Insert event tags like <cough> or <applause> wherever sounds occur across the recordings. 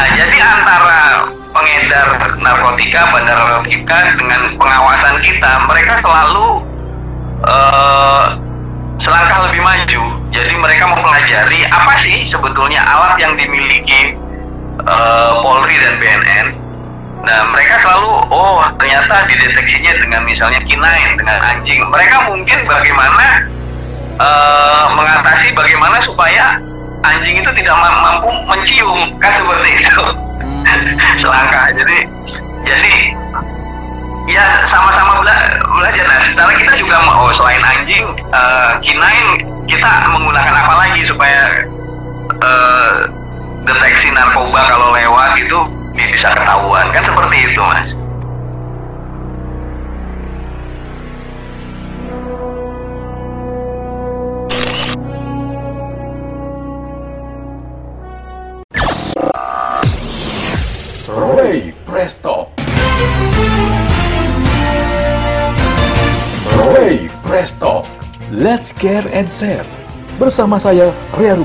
Ya, jadi antara pengedar narkotika, bandar narkotika dengan pengawasan kita, mereka selalu uh, selangkah lebih maju. Jadi mereka mempelajari apa sih sebetulnya alat yang dimiliki uh, Polri dan BNN. Nah, mereka selalu, oh ternyata dideteksinya dengan misalnya kinain, dengan anjing. Mereka mungkin bagaimana uh, mengatasi bagaimana supaya anjing itu tidak mampu mencium, kan seperti itu. Hmm. <laughs> Selangkah. Jadi, jadi ya sama-sama bela belajar. Nah, secara kita juga mau oh, selain anjing, uh, kinain kita menggunakan apa lagi supaya uh, deteksi narkoba kalau lewat itu bisa ketahuan kan seperti itu mas Presto. Ray Presto. Let's Care and Share bersama saya Ria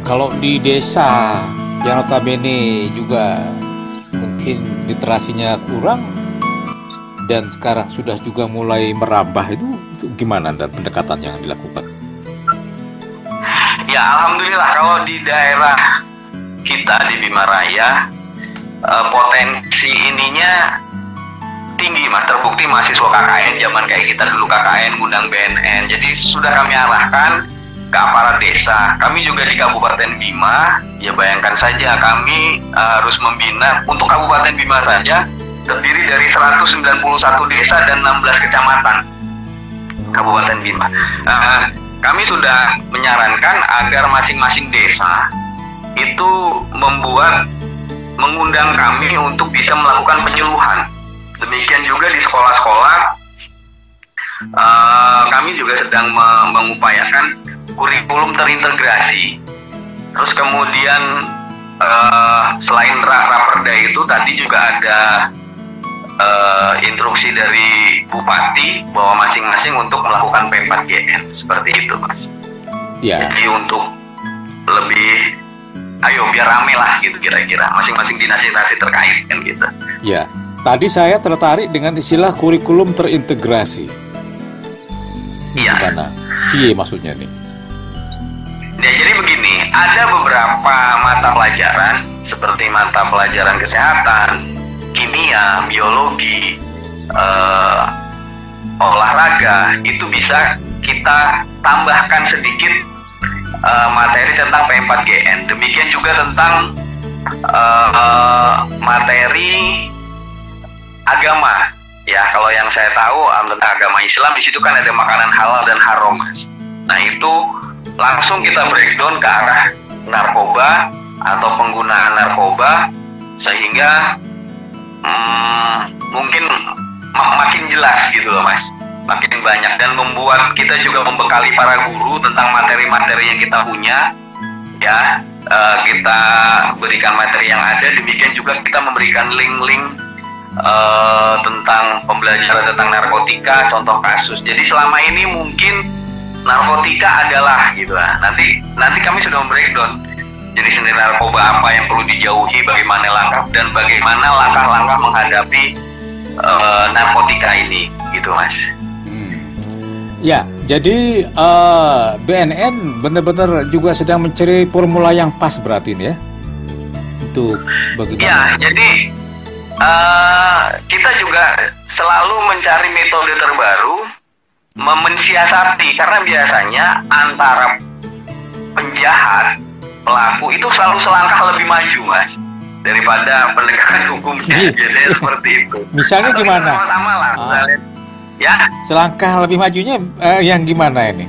Ruman. kalau di desa yang notabene juga mungkin literasinya kurang dan sekarang sudah juga mulai merambah itu, itu gimana dan pendekatan yang dilakukan? Ya alhamdulillah kalau di daerah kita di Bima Raya eh, potensi ininya tinggi mas terbukti mahasiswa KKN zaman kayak kita dulu KKN gudang BNN jadi sudah kami arahkan ke aparat desa. Kami juga di Kabupaten Bima, ya bayangkan saja kami uh, harus membina untuk Kabupaten Bima saja terdiri dari 191 desa dan 16 kecamatan Kabupaten Bima. Uh, kami sudah menyarankan agar masing-masing desa itu membuat mengundang kami untuk bisa melakukan penyuluhan. Demikian juga di sekolah-sekolah uh, kami juga sedang mengupayakan kurikulum terintegrasi. Terus kemudian uh, selain raperda itu tadi juga ada uh, instruksi dari bupati bahwa masing-masing untuk melakukan P4GN seperti itu, Mas. Ya. Jadi untuk lebih ayo biar rame lah gitu kira-kira masing-masing dinasti-dinasti terkait kan gitu. Ya. Tadi saya tertarik dengan istilah kurikulum terintegrasi. Iya. Gimana? Iya maksudnya nih? Ya, jadi begini, ada beberapa mata pelajaran seperti mata pelajaran kesehatan, kimia, biologi, uh, olahraga itu bisa kita tambahkan sedikit uh, materi tentang P4GN. Demikian juga tentang uh, materi agama. Ya, kalau yang saya tahu tentang agama Islam di situ kan ada makanan halal dan haram, Nah, itu langsung kita breakdown ke arah narkoba atau penggunaan narkoba sehingga hmm, mungkin mak makin jelas gitu loh mas. Makin banyak. Dan membuat kita juga membekali para guru tentang materi-materi yang kita punya ya. Uh, kita berikan materi yang ada demikian juga kita memberikan link-link uh, tentang pembelajaran tentang narkotika contoh kasus. Jadi selama ini mungkin narkotika adalah gitu lah. Nanti nanti kami sudah membreakdown jadi sendiri narkoba apa yang perlu dijauhi, bagaimana langkah dan bagaimana langkah-langkah menghadapi uh, narkotika ini, gitu mas. Hmm. Ya, jadi uh, eh, BNN benar-benar juga sedang mencari formula yang pas berarti ini ya untuk bagaimana? Ya, jadi uh, kita juga selalu mencari metode terbaru mensiasati karena biasanya antara penjahat pelaku itu selalu selangkah lebih maju mas daripada penegakan hukumnya iya. <laughs> biasanya seperti itu. Misalnya Atau gimana? sama lah ah. ya? Selangkah lebih majunya eh, yang gimana ini?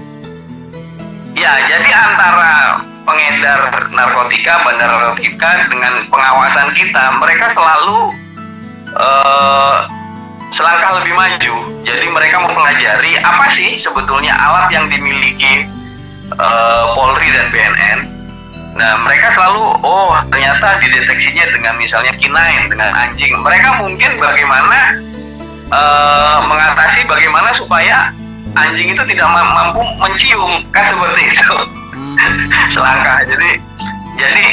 Ya jadi antara pengedar narkotika bandar narkotika dengan pengawasan kita mereka selalu uh, selangkah lebih maju. Jadi mereka mempelajari apa sih sebetulnya alat yang dimiliki uh, Polri dan BNN. Nah, mereka selalu oh ternyata dideteksinya dengan misalnya kinain dengan anjing. Mereka mungkin bagaimana uh, mengatasi bagaimana supaya anjing itu tidak mampu mencium kan seperti itu. Hmm. <laughs> Selangkah. Jadi jadi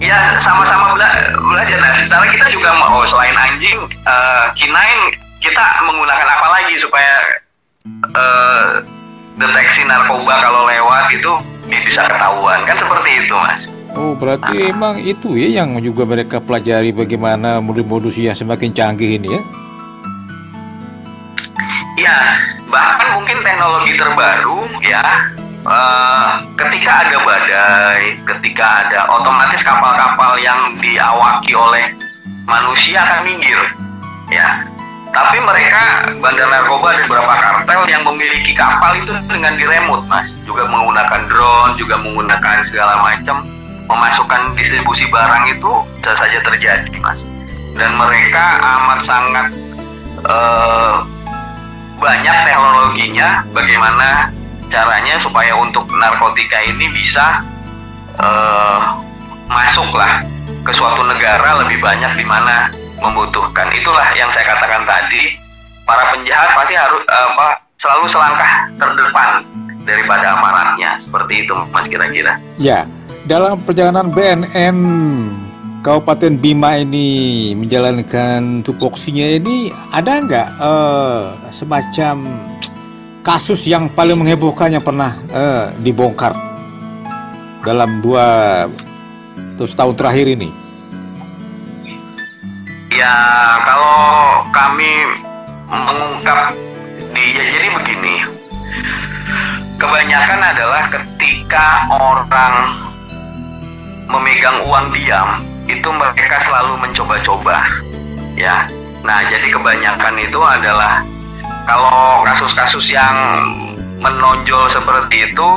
ya sama-sama bela belajar nah sementara kita juga mau oh, selain anjing uh, kinain kita menggunakan apa lagi supaya uh, deteksi narkoba kalau lewat itu bisa ketahuan kan seperti itu mas Oh berarti nah. emang itu ya yang juga mereka pelajari bagaimana modus-modus yang semakin canggih ini ya? Ya bahkan mungkin teknologi terbaru ya Uh, ketika ada badai, ketika ada otomatis kapal-kapal yang diawaki oleh manusia akan minggir, ya. Tapi mereka bandar narkoba ada beberapa kartel yang memiliki kapal itu dengan diremut, mas. Juga menggunakan drone, juga menggunakan segala macam memasukkan distribusi barang itu bisa saja terjadi, mas. Dan mereka amat sangat uh, banyak teknologinya, bagaimana caranya supaya untuk narkotika ini bisa uh, masuklah ke suatu negara lebih banyak di mana membutuhkan. Itulah yang saya katakan tadi, para penjahat pasti harus apa selalu selangkah terdepan daripada amaratnya. Seperti itu Mas kira-kira. Ya, dalam perjalanan BNN Kabupaten Bima ini menjalankan tupoksinya ini ada nggak uh, semacam kasus yang paling menghebohkan yang pernah uh, dibongkar dalam dua terus tahun terakhir ini? Ya kalau kami mengungkap di ya jadi begini, kebanyakan adalah ketika orang memegang uang diam itu mereka selalu mencoba-coba, ya. Nah jadi kebanyakan itu adalah kalau kasus-kasus yang menonjol seperti itu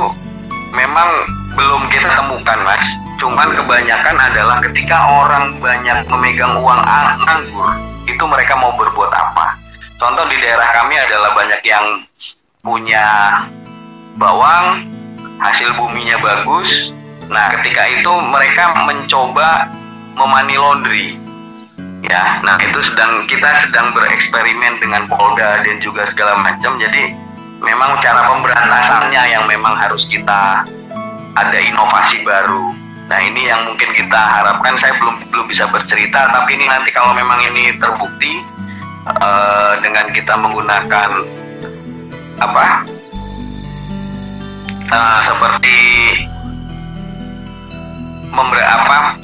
memang belum kita temukan mas. Cuman kebanyakan adalah ketika orang banyak memegang uang anggur itu mereka mau berbuat apa. Contoh di daerah kami adalah banyak yang punya bawang hasil buminya bagus. Nah ketika itu mereka mencoba memani laundry ya nah itu sedang kita sedang bereksperimen dengan Polda dan juga segala macam. Jadi memang cara pemberantasannya yang memang harus kita ada inovasi baru. Nah ini yang mungkin kita harapkan. Saya belum belum bisa bercerita tapi ini nanti kalau memang ini terbukti uh, dengan kita menggunakan apa? Uh, seperti member apa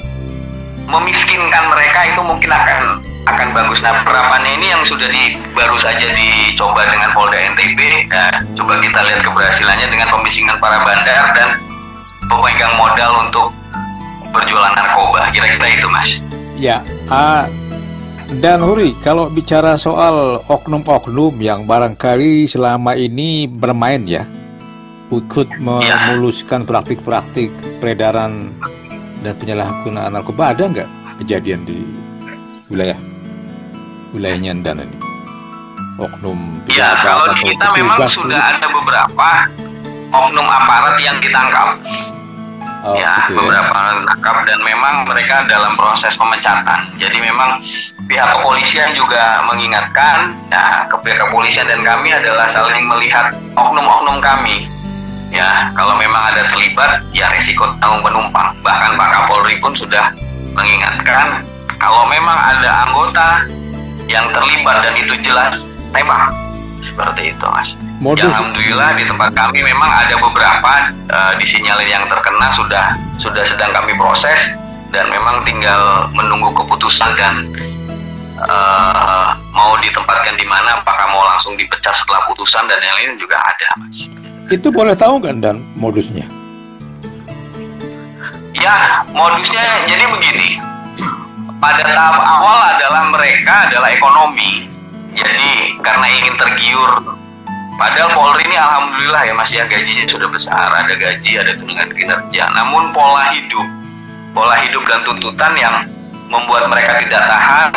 memiskinkan mereka itu mungkin akan akan bagus. Nah penerapannya ini yang sudah di baru saja dicoba dengan Polda NTB. Nah, coba kita lihat keberhasilannya dengan pemiskingan para bandar dan pemegang modal untuk berjualan narkoba. Kira-kira itu, Mas. Ya. Uh, dan Huri, kalau bicara soal oknum-oknum yang barangkali selama ini bermain ya, ikut ya. memuluskan praktik-praktik peredaran dan penyalahgunaan narkoba ada nggak kejadian di wilayah wilayahnya dan ini? Oknum ya kalau di kita memang sudah ada beberapa oknum aparat yang ditangkap. Oh, ya, gitu ya, beberapa tangkap dan memang mereka dalam proses pemecatan. Jadi memang pihak kepolisian juga mengingatkan, ya, ke pihak kepolisian dan kami adalah saling melihat oknum-oknum kami ya kalau memang ada terlibat ya resiko tanggung penumpang. Bahkan Pak Kapolri pun sudah mengingatkan kalau memang ada anggota yang terlibat dan itu jelas tembak. Seperti itu mas. Modus. Ya, Alhamdulillah di tempat kami memang ada beberapa uh, disinyalir yang terkena sudah sudah sedang kami proses dan memang tinggal menunggu keputusan dan uh, mau ditempatkan di mana apakah mau langsung dipecat setelah putusan dan yang lain juga ada mas itu boleh tahu kan dan modusnya? Ya, modusnya jadi begini. Pada tahap awal adalah mereka adalah ekonomi. Jadi karena ingin tergiur Padahal Polri ini alhamdulillah ya masih ya gajinya sudah besar, ada gaji, ada tunjangan kinerja. Namun pola hidup, pola hidup dan tuntutan yang membuat mereka tidak tahan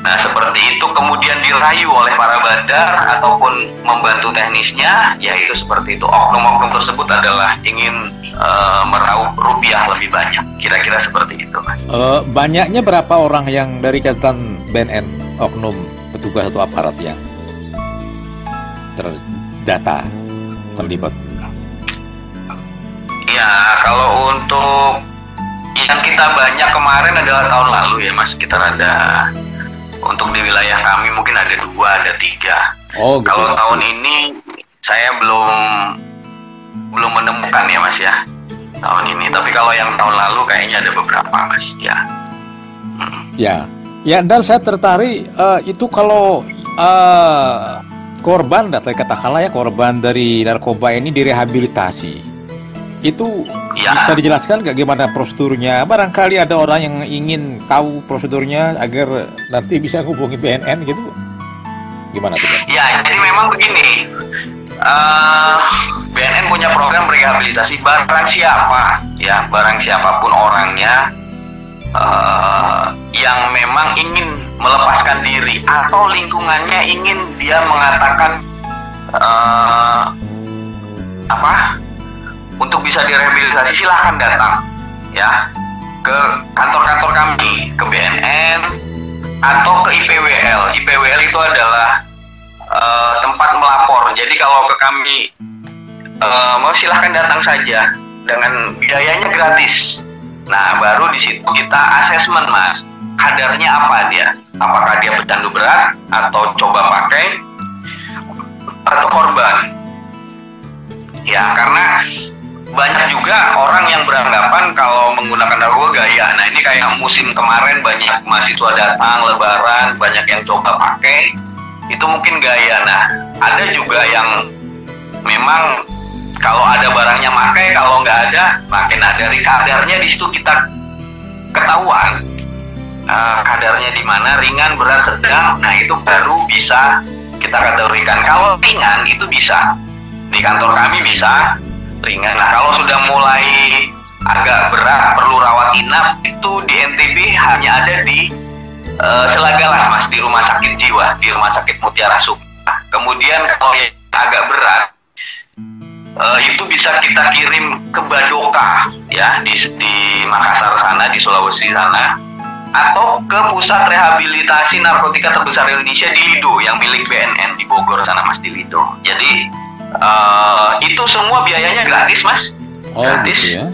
Nah, seperti itu kemudian dirayu oleh para bandar ataupun membantu teknisnya, yaitu seperti itu. Oknum-oknum tersebut adalah ingin uh, meraup rupiah lebih banyak. Kira-kira seperti itu, Mas. Uh, banyaknya berapa orang yang dari catatan BNN oknum petugas atau aparat yang terdata terlibat? Ya, kalau untuk yang kita banyak kemarin adalah tahun lalu ya, Mas. Kita ada untuk di wilayah kami mungkin ada dua, ada tiga. Oh, gitu Kalau tahun ini saya belum belum menemukan ya Mas ya tahun ini. Tapi kalau yang tahun lalu kayaknya ada beberapa Mas ya. Hmm. Ya, ya dan saya tertarik eh, itu kalau eh, korban, data katakanlah ya korban dari narkoba ini direhabilitasi, itu Ya. bisa dijelaskan nggak gimana prosedurnya? Barangkali ada orang yang ingin tahu prosedurnya agar nanti bisa hubungi BNN gitu. Gimana tuh? Ya, jadi memang begini. eh BNN punya program rehabilitasi barang siapa ya, barang siapa pun orangnya eh yang memang ingin melepaskan diri atau lingkungannya ingin dia mengatakan eh apa untuk bisa direhabilitasi silahkan datang ya. Ke kantor-kantor kami ke BNN atau ke IPWL IPWL itu adalah eh, tempat melapor. Jadi kalau ke kami eh, mau silahkan datang saja. Dengan biayanya gratis. Nah baru di situ kita asesmen mas. Kadarnya apa dia? Apakah dia pecandu berat atau coba pakai? Atau korban? Ya karena banyak juga orang yang beranggapan kalau menggunakan narkoba gaya. Nah ini kayak musim kemarin banyak mahasiswa datang lebaran, banyak yang coba pakai, itu mungkin gaya. Nah ada juga yang memang kalau ada barangnya pakai, kalau nggak ada, makin ada dari kadarnya di situ kita ketahuan eh, kadarnya di mana ringan, berat, sedang. Nah itu baru bisa kita kategorikan. Kalau ringan itu bisa di kantor kami bisa ringan. Nah kalau sudah mulai agak berat perlu rawat inap itu di NTB hanya ada di uh, Selagalas mas di rumah sakit jiwa di rumah sakit Mutiara Sukma. Kemudian kalau yang agak berat uh, itu bisa kita kirim ke Badoka ya di, di Makassar sana di Sulawesi sana atau ke pusat rehabilitasi narkotika terbesar Indonesia di Lido yang milik BNN di Bogor sana mas di Lido. Jadi Uh, itu semua biayanya gratis mas. Oh, gratis. gitu ya.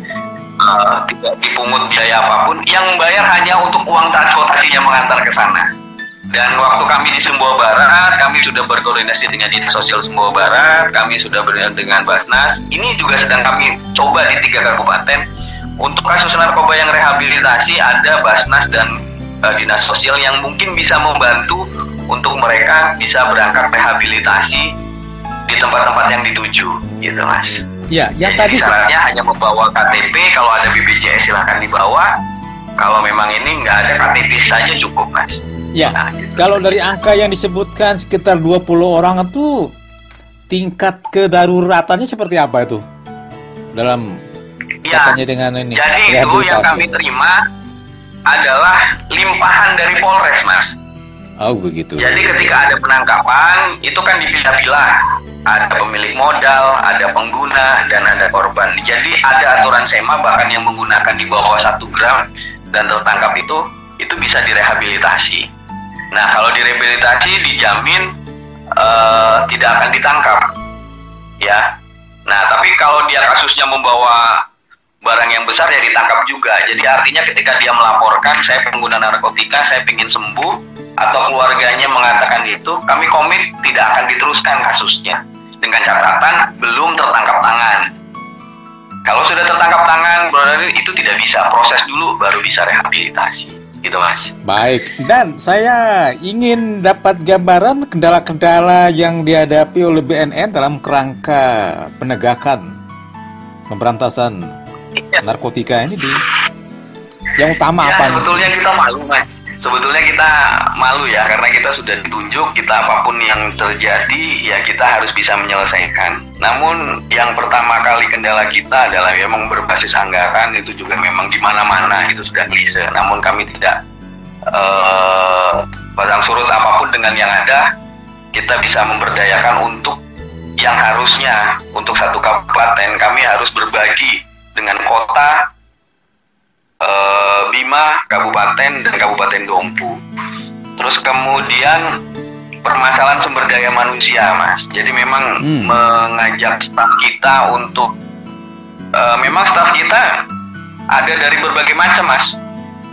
Uh, tidak dipungut biaya apa pun. Yang bayar hanya untuk uang transportasinya mengantar ke sana. Dan waktu kami di Sumbawa Barat kami sudah berkoordinasi dengan dinas sosial Sumbawa Barat kami sudah berkoordinasi dengan Basnas. Ini juga sedang kami coba di tiga kabupaten. Untuk kasus narkoba yang rehabilitasi ada Basnas dan uh, dinas sosial yang mungkin bisa membantu untuk mereka bisa berangkat rehabilitasi di tempat-tempat yang dituju gitu mas. Ya, yang Jadi tadi syaratnya hanya membawa KTP kalau ada BPJS silahkan dibawa. Kalau memang ini nggak ada KTP saja cukup mas. Ya, Nah, gitu. kalau dari angka yang disebutkan sekitar 20 orang itu tingkat kedaruratannya seperti apa itu? Dalam Ya, katanya dengan ini jadi itu yang kami terima adalah limpahan dari Polres mas. Oh, begitu. Jadi ketika ada penangkapan itu kan dipilah-pilah. Ada pemilik modal, ada pengguna, dan ada korban. Jadi ada aturan SEMA bahkan yang menggunakan di bawah satu gram dan tertangkap itu itu bisa direhabilitasi. Nah kalau direhabilitasi dijamin eh, tidak akan ditangkap, ya. Nah tapi kalau dia kasusnya membawa barang yang besar ya ditangkap juga. Jadi artinya ketika dia melaporkan saya pengguna narkotika, saya ingin sembuh atau keluarganya mengatakan itu, kami komit tidak akan diteruskan kasusnya dengan catatan belum tertangkap tangan. Kalau sudah tertangkap tangan, berarti itu tidak bisa proses dulu baru bisa rehabilitasi, gitu mas. Baik, dan saya ingin dapat gambaran kendala-kendala yang dihadapi oleh BNN dalam kerangka penegakan pemberantasan Iya. narkotika ini di yang utama Ya, apa nih? sebetulnya kita malu mas. Sebetulnya kita malu ya karena kita sudah ditunjuk kita apa pun yang terjadi ya kita harus bisa menyelesaikan. Namun yang pertama kali kendala kita adalah memang berbasis anggaran itu juga memang di mana-mana itu sudah klise. Namun kami tidak pasang surut apa pun dengan yang ada kita bisa memberdayakan untuk yang harusnya untuk satu kabupaten kami harus berbagi dengan kota eh, Bima, kabupaten dan kabupaten Dompu. Terus kemudian permasalahan sumber daya manusia, Mas. Jadi memang Hmm. mengajak staf kita untuk eh, memang staf kita ada dari berbagai macam, Mas.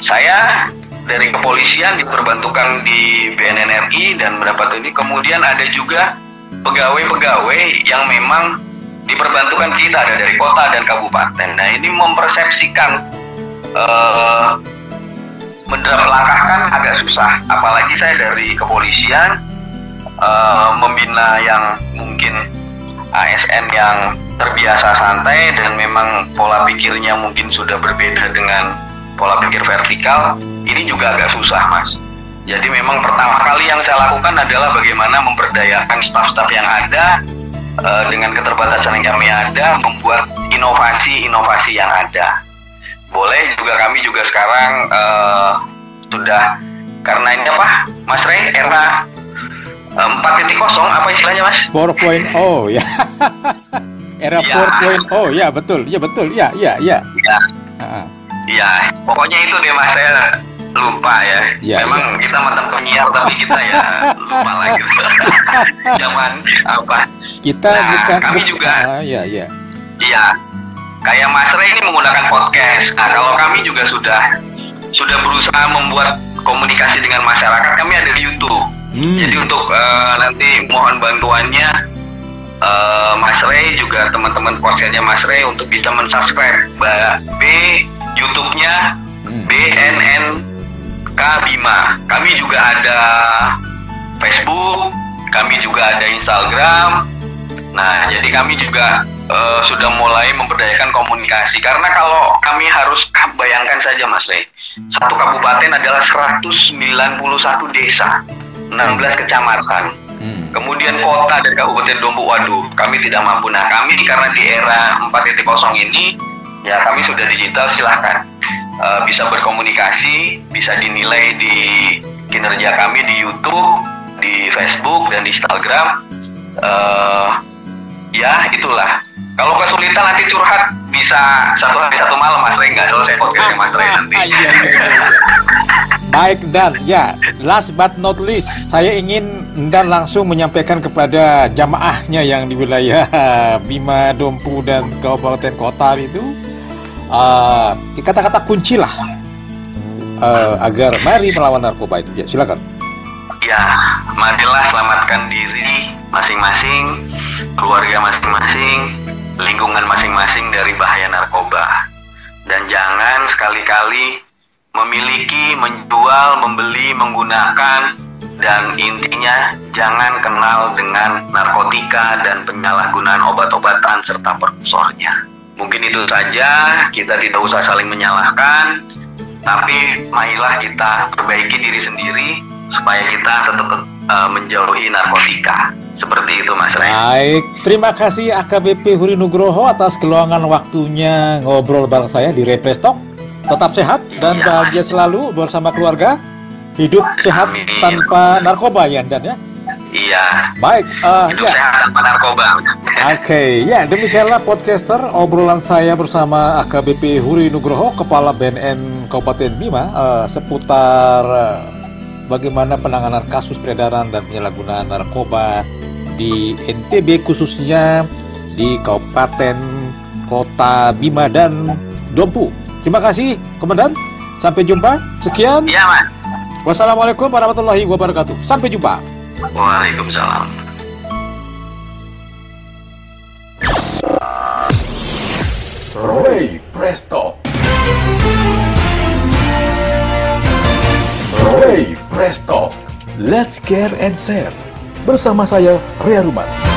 Saya dari kepolisian diperbantukan di BNN RI dan mendapat ini. Kemudian ada juga pegawai-pegawai yang memang diperbantukan kita ada dari kota dan kabupaten. Nah ini mempersepsikan eh mendrap langkah kan agak susah. Apalagi saya dari kepolisian eh, membina yang mungkin ASN yang terbiasa santai dan memang pola pikirnya mungkin sudah berbeda dengan pola pikir vertikal. Ini juga agak susah, Mas. Jadi memang pertama kali yang saya lakukan adalah bagaimana memberdayakan staf-staf yang ada eh, dengan keterbatasan yang kami ada, membuat inovasi-inovasi yang ada. Boleh juga kami juga sekarang eh, sudah karena ini apa, Mas Rey era eh, 4.0 apa istilahnya Mas? 4.0 ya. <laughs> <laughs> Era Ya. 4.0 ya betul, ya betul, ya ya ya. Ya, Ah, ya, pokoknya itu deh Mas saya lupa ya. Ya, memang kita mantan penyiar tapi kita ya lupa <laughs> lagi. Zaman apa? Kita Nah, bukan kami juga. Ah, ya ya. Iya, kayak Mas Rey ini menggunakan podcast. Nah, kalau kami juga sudah sudah berusaha membuat komunikasi dengan masyarakat, kami ada di YouTube. Hmm. Jadi untuk eh, nanti mohon bantuannya eh, Mas Rey juga teman-teman podcastnya Mas Rey untuk bisa mensubscribe B YouTube-nya Hmm. BNN K Bima. Kami juga ada Facebook, kami juga ada Instagram. Nah, jadi kami juga eh, sudah mulai memberdayakan komunikasi karena kalau kami harus bayangkan saja Mas Rey, satu kabupaten adalah 191 desa, 16 kecamatan. Hmm. Kemudian kota dan kabupaten Dompu, waduh, kami tidak mampu. Nah, kami karena di era 4.0 ini, ya kami sudah digital, silahkan eh, bisa berkomunikasi, bisa dinilai di kinerja kami di YouTube, di Facebook dan di Instagram. Eh, ya itulah. Kalau kesulitan nanti curhat bisa satu hari satu malam Mas Rey nggak selesai podcastnya Mas Rey nanti. Ah, iya, iya, iya, iya. Baik dan ya last but not least saya ingin dan langsung menyampaikan kepada jamaahnya yang di wilayah <laughs> Bima, Dompu dan Kabupaten Kota itu uh, kata-kata kunci lah uh, agar mari melawan narkoba itu ya silakan. Ya, marilah selamatkan diri masing-masing, keluarga masing-masing, lingkungan masing-masing dari bahaya narkoba. Dan jangan sekali-kali memiliki, menjual, membeli, menggunakan, dan intinya jangan kenal dengan narkotika dan penyalahgunaan obat-obatan serta perkusornya. Mungkin itu saja, kita tidak usah saling menyalahkan, tapi marilah kita perbaiki diri sendiri supaya kita tetap eh, menjauhi narkotika. Seperti itu Mas Ray. Baik, terima kasih AKBP Huri Nugroho atas keluangan waktunya ngobrol bareng saya di Represtok. Tetap sehat dan Iya, bahagia Mas. selalu bersama keluarga. Hidup sehat Amin. tanpa narkoba ya Dan ya. Iya, Baik, hidup ya. sehat tanpa narkoba. Oke, ya demikianlah podcaster obrolan saya bersama AKBP Huri Nugroho, Kepala BNN Kabupaten Bima eh, seputar eh, bagaimana penanganan kasus peredaran dan penyalahgunaan narkoba di NTB khususnya di Kabupaten Kota Bima dan Dompu. Terima kasih, Komandan. Sampai jumpa. Sekian. Iya Mas. Wassalamualaikum warahmatullahi wabarakatuh. Sampai jumpa. Waalaikumsalam. Ray Presto. Presto. Let's care and share. Bersama saya, Rea Ruman.